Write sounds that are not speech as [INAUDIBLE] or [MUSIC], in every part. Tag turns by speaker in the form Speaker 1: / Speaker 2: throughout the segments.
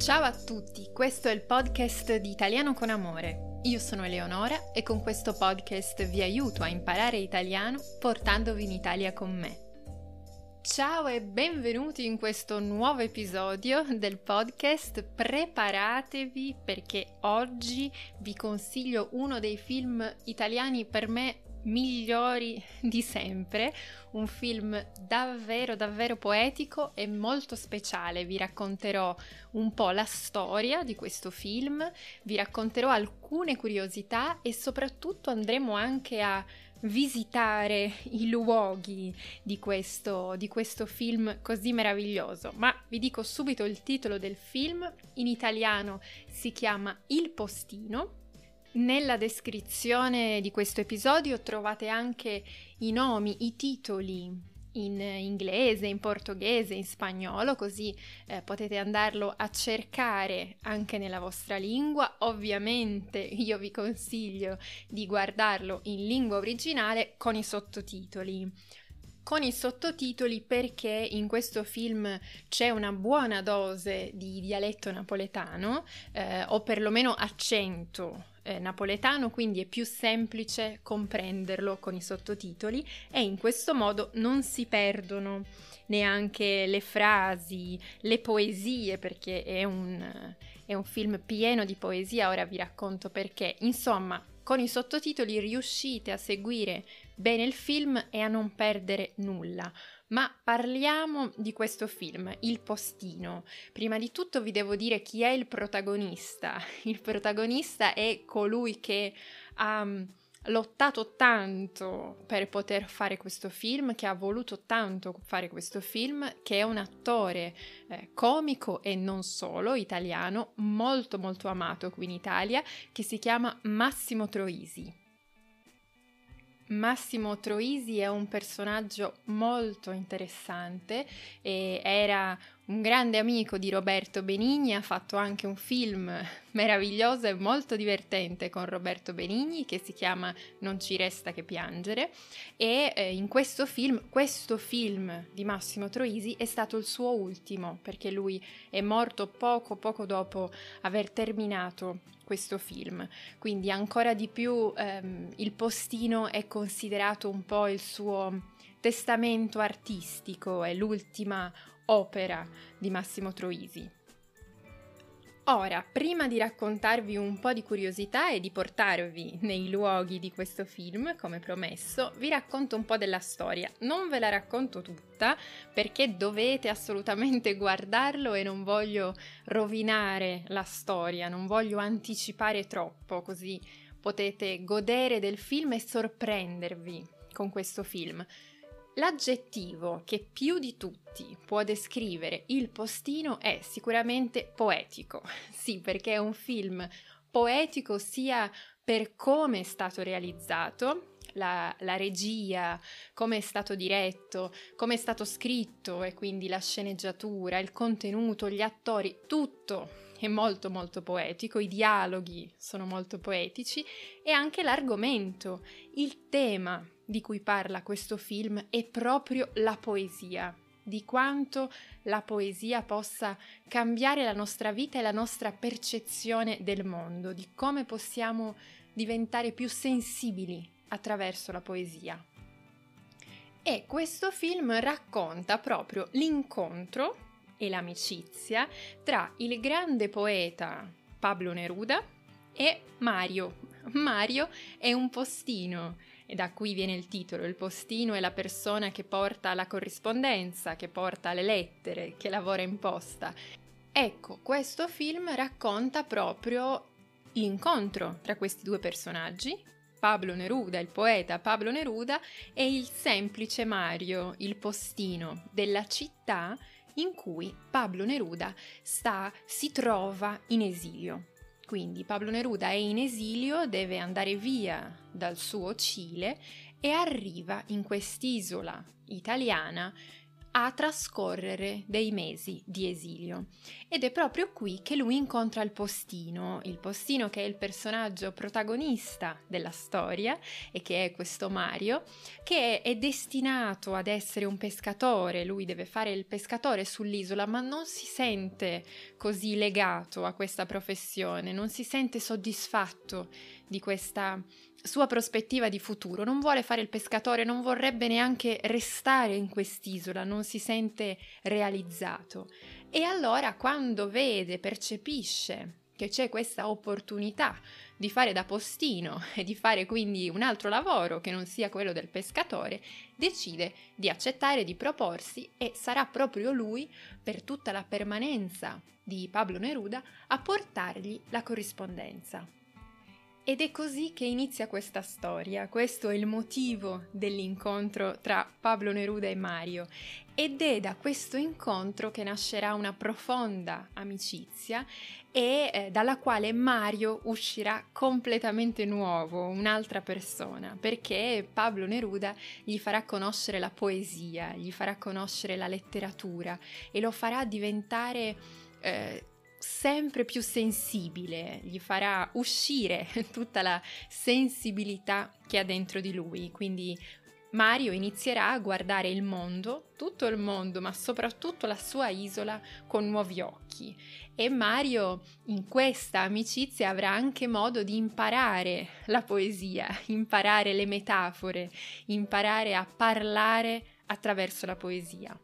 Speaker 1: Ciao a tutti, questo è il podcast di Italiano con Amore. Io sono Eleonora e con questo podcast vi aiuto a imparare italiano portandovi in Italia con me. Ciao e benvenuti in questo nuovo episodio del podcast. Preparatevi perché oggi vi consiglio uno dei film italiani per me migliori di sempre, un film davvero davvero poetico e molto speciale. Vi racconterò un po' la storia di questo film, vi racconterò alcune curiosità e soprattutto andremo anche a visitare i luoghi di questo, di questo film così meraviglioso. Ma vi dico subito il titolo del film, in italiano si chiama Il postino nella descrizione di questo episodio trovate anche i nomi, i titoli in inglese, in portoghese, in spagnolo, così eh, potete andarlo a cercare anche nella vostra lingua. Ovviamente io vi consiglio di guardarlo in lingua originale con i sottotitoli con i sottotitoli perché in questo film c'è una buona dose di dialetto napoletano eh, o perlomeno accento eh, napoletano, quindi è più semplice comprenderlo con i sottotitoli e in questo modo non si perdono neanche le frasi, le poesie, perché è un, è un film pieno di poesia, ora vi racconto perché. Insomma, con i sottotitoli riuscite a seguire bene il film e a non perdere nulla. Ma parliamo di questo film, Il postino. Prima di tutto vi devo dire chi è il protagonista. [LAUGHS] Il protagonista è colui che ha mm, lottato tanto per poter fare questo film, che ha voluto tanto fare questo film, che è un attore eh, comico e non solo italiano, molto molto amato qui in Italia, che si chiama Massimo Troisi. Massimo Troisi è un personaggio molto interessante era un grande amico di Roberto Benigni, ha fatto anche un film meraviglioso e molto divertente con Roberto Benigni che si chiama Non ci resta che piangere. E eh, in questo film, questo film di Massimo Troisi è stato il suo ultimo perché lui è morto poco poco dopo aver terminato questo film, quindi ancora di più ehm, il postino è considerato un po' il suo testamento artistico, è l'ultima opera di Massimo Troisi. Ora, prima di raccontarvi un po' di curiosità e di portarvi nei luoghi di questo film, come promesso, vi racconto un po' della storia. Non ve la racconto tutta perché dovete assolutamente [LAUGHS] guardarlo e non voglio rovinare la storia, non voglio anticipare troppo, così potete godere del film e sorprendervi con questo film. L'aggettivo che più di tutti può descrivere il postino è sicuramente poetico. [LAUGHS] Sì, perché è un film poetico sia per come è stato realizzato, la, la, regia, come è stato diretto, come è stato scritto e quindi la sceneggiatura, il contenuto, gli attori, tutto è molto molto poetico, i dialoghi sono molto poetici e anche l'argomento, il tema di cui parla questo film è proprio la poesia, di quanto la poesia possa cambiare la nostra vita e la nostra percezione del mondo, di come possiamo diventare più sensibili attraverso la poesia. E questo film racconta proprio l'incontro e l'amicizia tra il grande poeta Pablo Neruda e Mario. Mario è un postino e da qui viene il titolo. Il postino è la persona che porta la corrispondenza, che porta le lettere, che lavora in posta. Ecco, questo film racconta proprio l'incontro tra questi due personaggi, Pablo Neruda, il poeta Pablo Neruda, e il semplice Mario, il postino della città in cui Pablo Neruda sta, si trova in esilio. Quindi Pablo Neruda è in esilio, deve andare via dal suo Cile e arriva in quest'isola italiana a trascorrere dei mesi di esilio. Ed è proprio qui che lui incontra il postino, il postino che è il personaggio protagonista della storia e che è questo Mario, che è destinato ad essere un pescatore, lui deve fare il pescatore sull'isola, ma non si sente così legato a questa professione, non si sente soddisfatto di questa sua prospettiva di futuro, non vuole fare il pescatore, non vorrebbe neanche restare in quest'isola, non si sente realizzato. E allora quando vede, percepisce che c'è questa opportunità di fare da postino [LAUGHS] e di fare quindi un altro lavoro che non sia quello del pescatore, decide di accettare, di proporsi e sarà proprio lui, per tutta la permanenza di Pablo Neruda, a portargli la corrispondenza. Ed è così che inizia questa storia, questo è il motivo dell'incontro tra Pablo Neruda e Mario. Ed è da questo incontro che nascerà una profonda amicizia e eh, dalla quale Mario uscirà completamente nuovo, un'altra persona, perché Pablo Neruda gli farà conoscere la poesia, gli farà conoscere la letteratura e lo farà diventare eh, sempre più sensibile, gli farà uscire [LAUGHS] tutta la sensibilità che ha dentro di lui. Quindi Mario inizierà a guardare il mondo, tutto il mondo, ma soprattutto la sua isola con nuovi occhi. E Mario in questa amicizia avrà anche modo di imparare la poesia, imparare le metafore, imparare a parlare attraverso la poesia.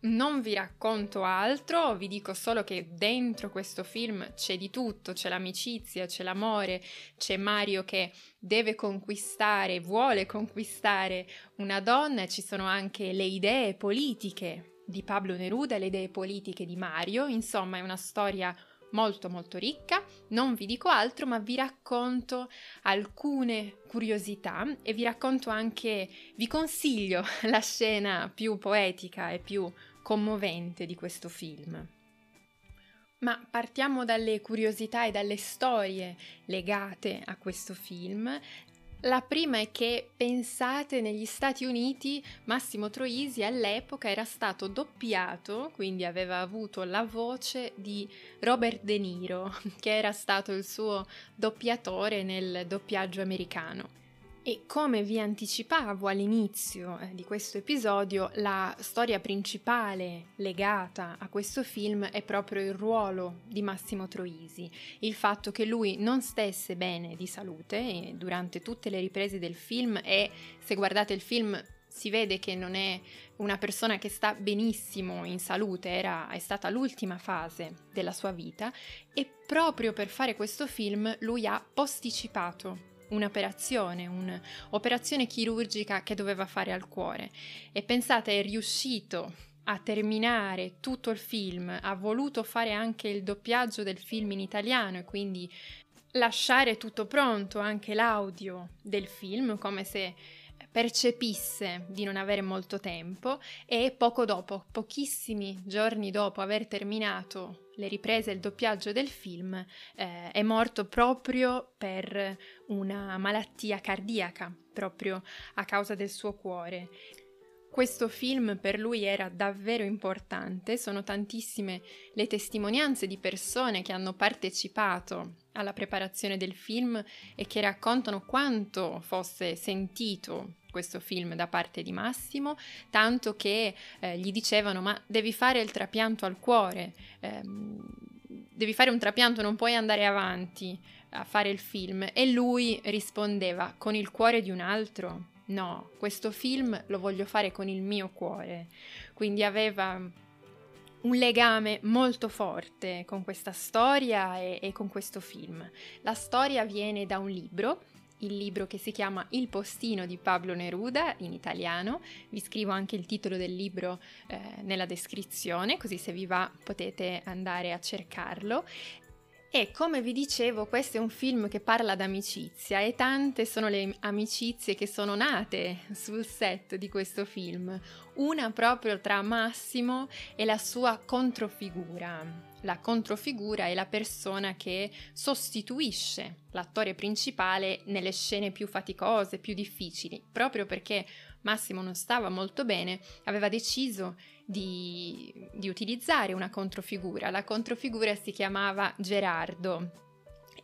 Speaker 1: Non vi racconto altro, vi dico solo che dentro questo film c'è di tutto, c'è l'amicizia, c'è l'amore, c'è Mario che deve conquistare, vuole conquistare una donna ci sono anche le idee politiche di Pablo Neruda, le idee politiche di Mario, insomma è una storia molto molto ricca, non vi dico altro, ma vi racconto alcune curiosità e vi racconto anche, vi consiglio [LAUGHS] la scena più poetica e più commovente di questo film. Ma partiamo dalle curiosità e dalle storie legate a questo film. La prima è che pensate negli Stati Uniti Massimo Troisi all'epoca era stato doppiato, quindi aveva avuto la voce di Robert De Niro, [LAUGHS] che era stato il suo doppiatore nel doppiaggio americano. E come vi anticipavo all'inizio eh, di questo episodio, la storia principale legata a questo film è proprio il ruolo di Massimo Troisi, il fatto che lui non stesse bene di salute durante tutte le riprese del film e se guardate il film si vede che non è una persona che sta benissimo in salute, era, è stata l'ultima fase della sua vita e proprio per fare questo film lui ha posticipato un'operazione, un'operazione chirurgica che doveva fare al cuore. E pensate, è riuscito a terminare tutto il film, ha voluto fare anche il doppiaggio del film in italiano e quindi lasciare tutto pronto, anche l'audio del film, come se percepisse di non avere molto tempo e poco dopo, pochissimi giorni dopo aver terminato le riprese e il doppiaggio del film, eh, è morto proprio per una malattia cardiaca, proprio a causa del suo cuore. Questo film per lui era davvero importante, sono tantissime le testimonianze di persone che hanno partecipato alla preparazione del film e che raccontano quanto fosse sentito questo film da parte di Massimo, tanto che eh, gli dicevano ma devi fare il trapianto al cuore, ehm, devi fare un trapianto, non puoi andare avanti a fare il film. E lui rispondeva con il cuore di un altro. No, questo film lo voglio fare con il mio cuore. Quindi aveva un legame molto forte con questa storia e, e, con questo film. La storia viene da un libro il libro che si chiama Il postino di Pablo Neruda in italiano. Vi scrivo anche il titolo del libro eh, nella descrizione, così se vi va potete andare a cercarlo. E come vi dicevo, questo è un film che parla d'amicizia e tante sono le amicizie che sono nate sul set di questo film. Una proprio tra Massimo e la sua controfigura, la controfigura è la persona che sostituisce l'attore principale nelle scene più faticose, più difficili, proprio perché Massimo non stava molto bene, aveva deciso di, di utilizzare una controfigura. La controfigura si chiamava Gerardo.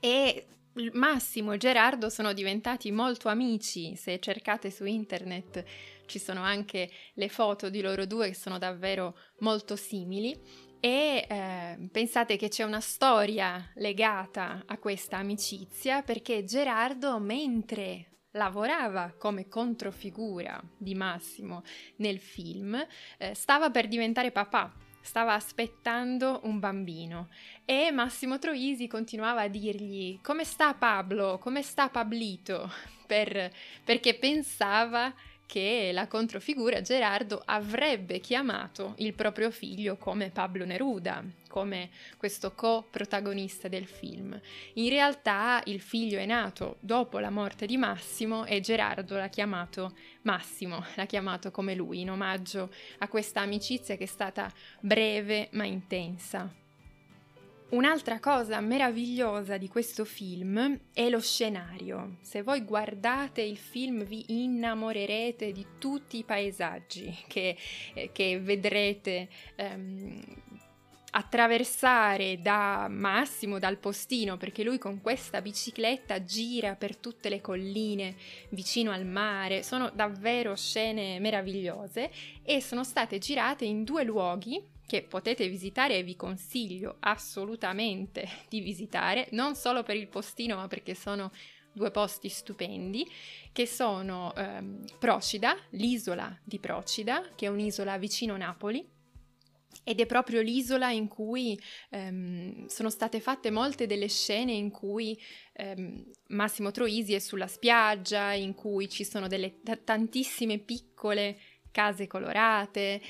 Speaker 1: E Massimo e Gerardo sono diventati molto amici, se cercate su internet ci sono anche le foto di loro due che sono davvero molto simili e eh, pensate che c'è una storia legata a questa amicizia perché Gerardo mentre lavorava come controfigura di Massimo nel film eh, stava per diventare papà stava aspettando un bambino. E Massimo Troisi continuava a dirgli come sta Pablo, come sta Pablito, [LAUGHS] per, perché pensava che la controfigura Gerardo avrebbe chiamato il proprio figlio come Pablo Neruda, come questo co-protagonista del film. In realtà il figlio è nato dopo la morte di Massimo e Gerardo l'ha chiamato Massimo, l'ha chiamato come lui, in omaggio a questa amicizia che è stata breve ma intensa. Un'altra cosa meravigliosa di questo film è lo scenario. Se voi guardate il film vi innamorerete di tutti i paesaggi che, eh, che vedrete ehm, attraversare da Massimo, dal postino, perché lui con questa bicicletta gira per tutte le colline vicino al mare. Sono davvero scene meravigliose e sono state girate in due luoghi che potete visitare e vi consiglio assolutamente [LAUGHS] di visitare, non solo per il postino, ma perché sono due posti stupendi, che sono ehm, Procida, l'isola di Procida, che è un'isola vicino Napoli, ed è proprio l'isola in cui ehm, sono state fatte molte delle scene in cui ehm, Massimo Troisi è sulla spiaggia, in cui ci sono delle t- tantissime piccole case colorate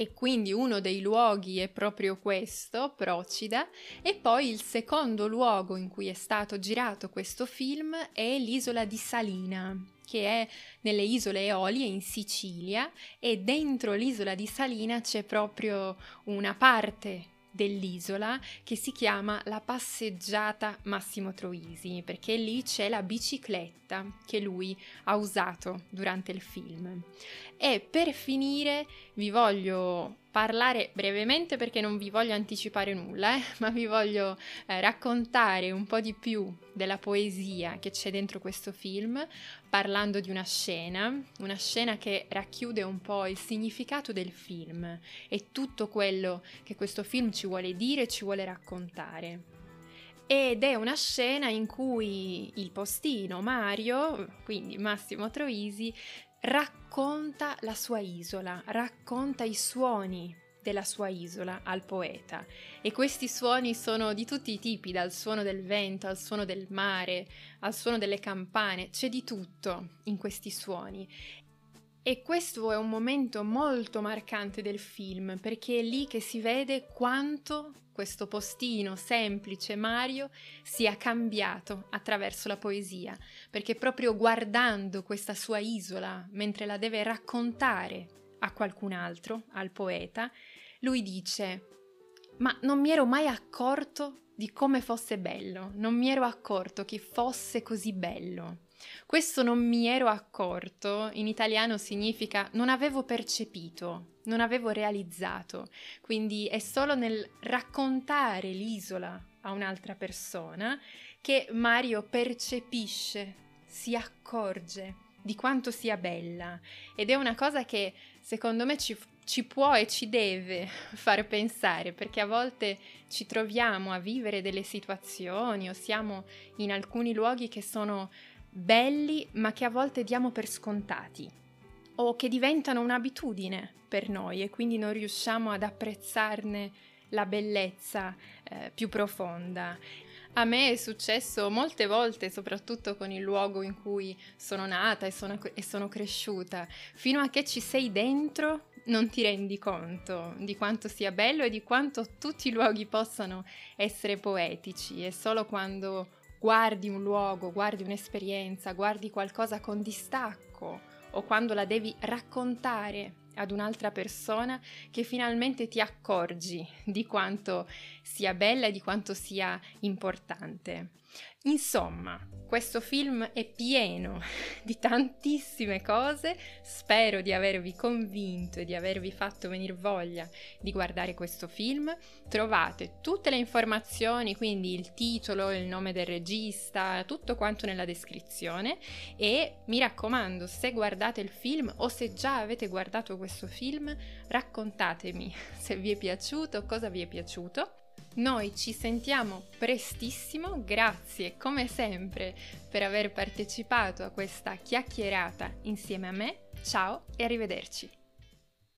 Speaker 1: e quindi uno dei luoghi è proprio questo, Procida, e poi il secondo luogo in cui è stato girato questo film è l'isola di Salina, che è nelle isole Eolie in Sicilia e dentro l'isola di Salina c'è proprio una parte dell'isola che si chiama la passeggiata Massimo Troisi, perché lì c'è la bicicletta che lui ha usato durante il film. E per finire vi voglio parlare brevemente perché non vi voglio anticipare nulla, eh, ma vi voglio eh, raccontare un po' di più della poesia che c'è dentro questo film, parlando di una scena, una scena che racchiude un po' il significato del film e tutto quello che questo film ci vuole dire e ci vuole raccontare. Ed è una scena in cui il postino Mario, quindi Massimo Troisi, racconta la sua isola, racconta i suoni della sua isola al poeta e questi suoni sono di tutti i tipi, dal suono del vento al suono del mare, al suono delle campane, c'è di tutto in questi suoni. E questo è un momento molto marcante del film perché è lì che si vede quanto questo postino semplice Mario sia cambiato attraverso la poesia, perché proprio guardando questa sua isola mentre la deve raccontare a qualcun altro, al poeta, lui dice ma non mi ero mai accorto di come fosse bello, non mi ero accorto che fosse così bello. Questo non mi ero accorto in italiano significa non avevo percepito, non avevo realizzato, quindi è solo nel raccontare l'isola a un'altra persona che Mario percepisce, si accorge di quanto sia bella. Ed è una cosa che secondo me ci, ci può e ci deve [LAUGHS] far pensare perché a volte ci troviamo a vivere delle situazioni o siamo in alcuni luoghi che sono belli ma che a volte diamo per scontati o che diventano un'abitudine per noi e quindi non riusciamo ad apprezzarne la bellezza eh, più profonda. A me è successo molte volte, soprattutto con il luogo in cui sono nata e sono, e sono cresciuta. Fino a che ci sei dentro non ti rendi conto di quanto sia bello e di quanto tutti i luoghi possano essere poetici. È solo quando guardi un luogo, guardi un'esperienza, guardi qualcosa con distacco o quando la devi raccontare ad un'altra persona che finalmente ti accorgi di quanto sia bella e di quanto sia importante. Insomma, questo film è pieno [LAUGHS] di tantissime cose, spero di avervi convinto e di avervi fatto venire voglia di guardare questo film. Trovate tutte le informazioni, quindi il titolo, il nome del regista, tutto quanto nella descrizione. E mi raccomando, se guardate il film o se già avete guardato questo film, raccontatemi [LAUGHS] se vi è piaciuto, cosa vi è piaciuto noi ci sentiamo prestissimo, grazie come sempre per aver partecipato a questa chiacchierata insieme a me, ciao e arrivederci.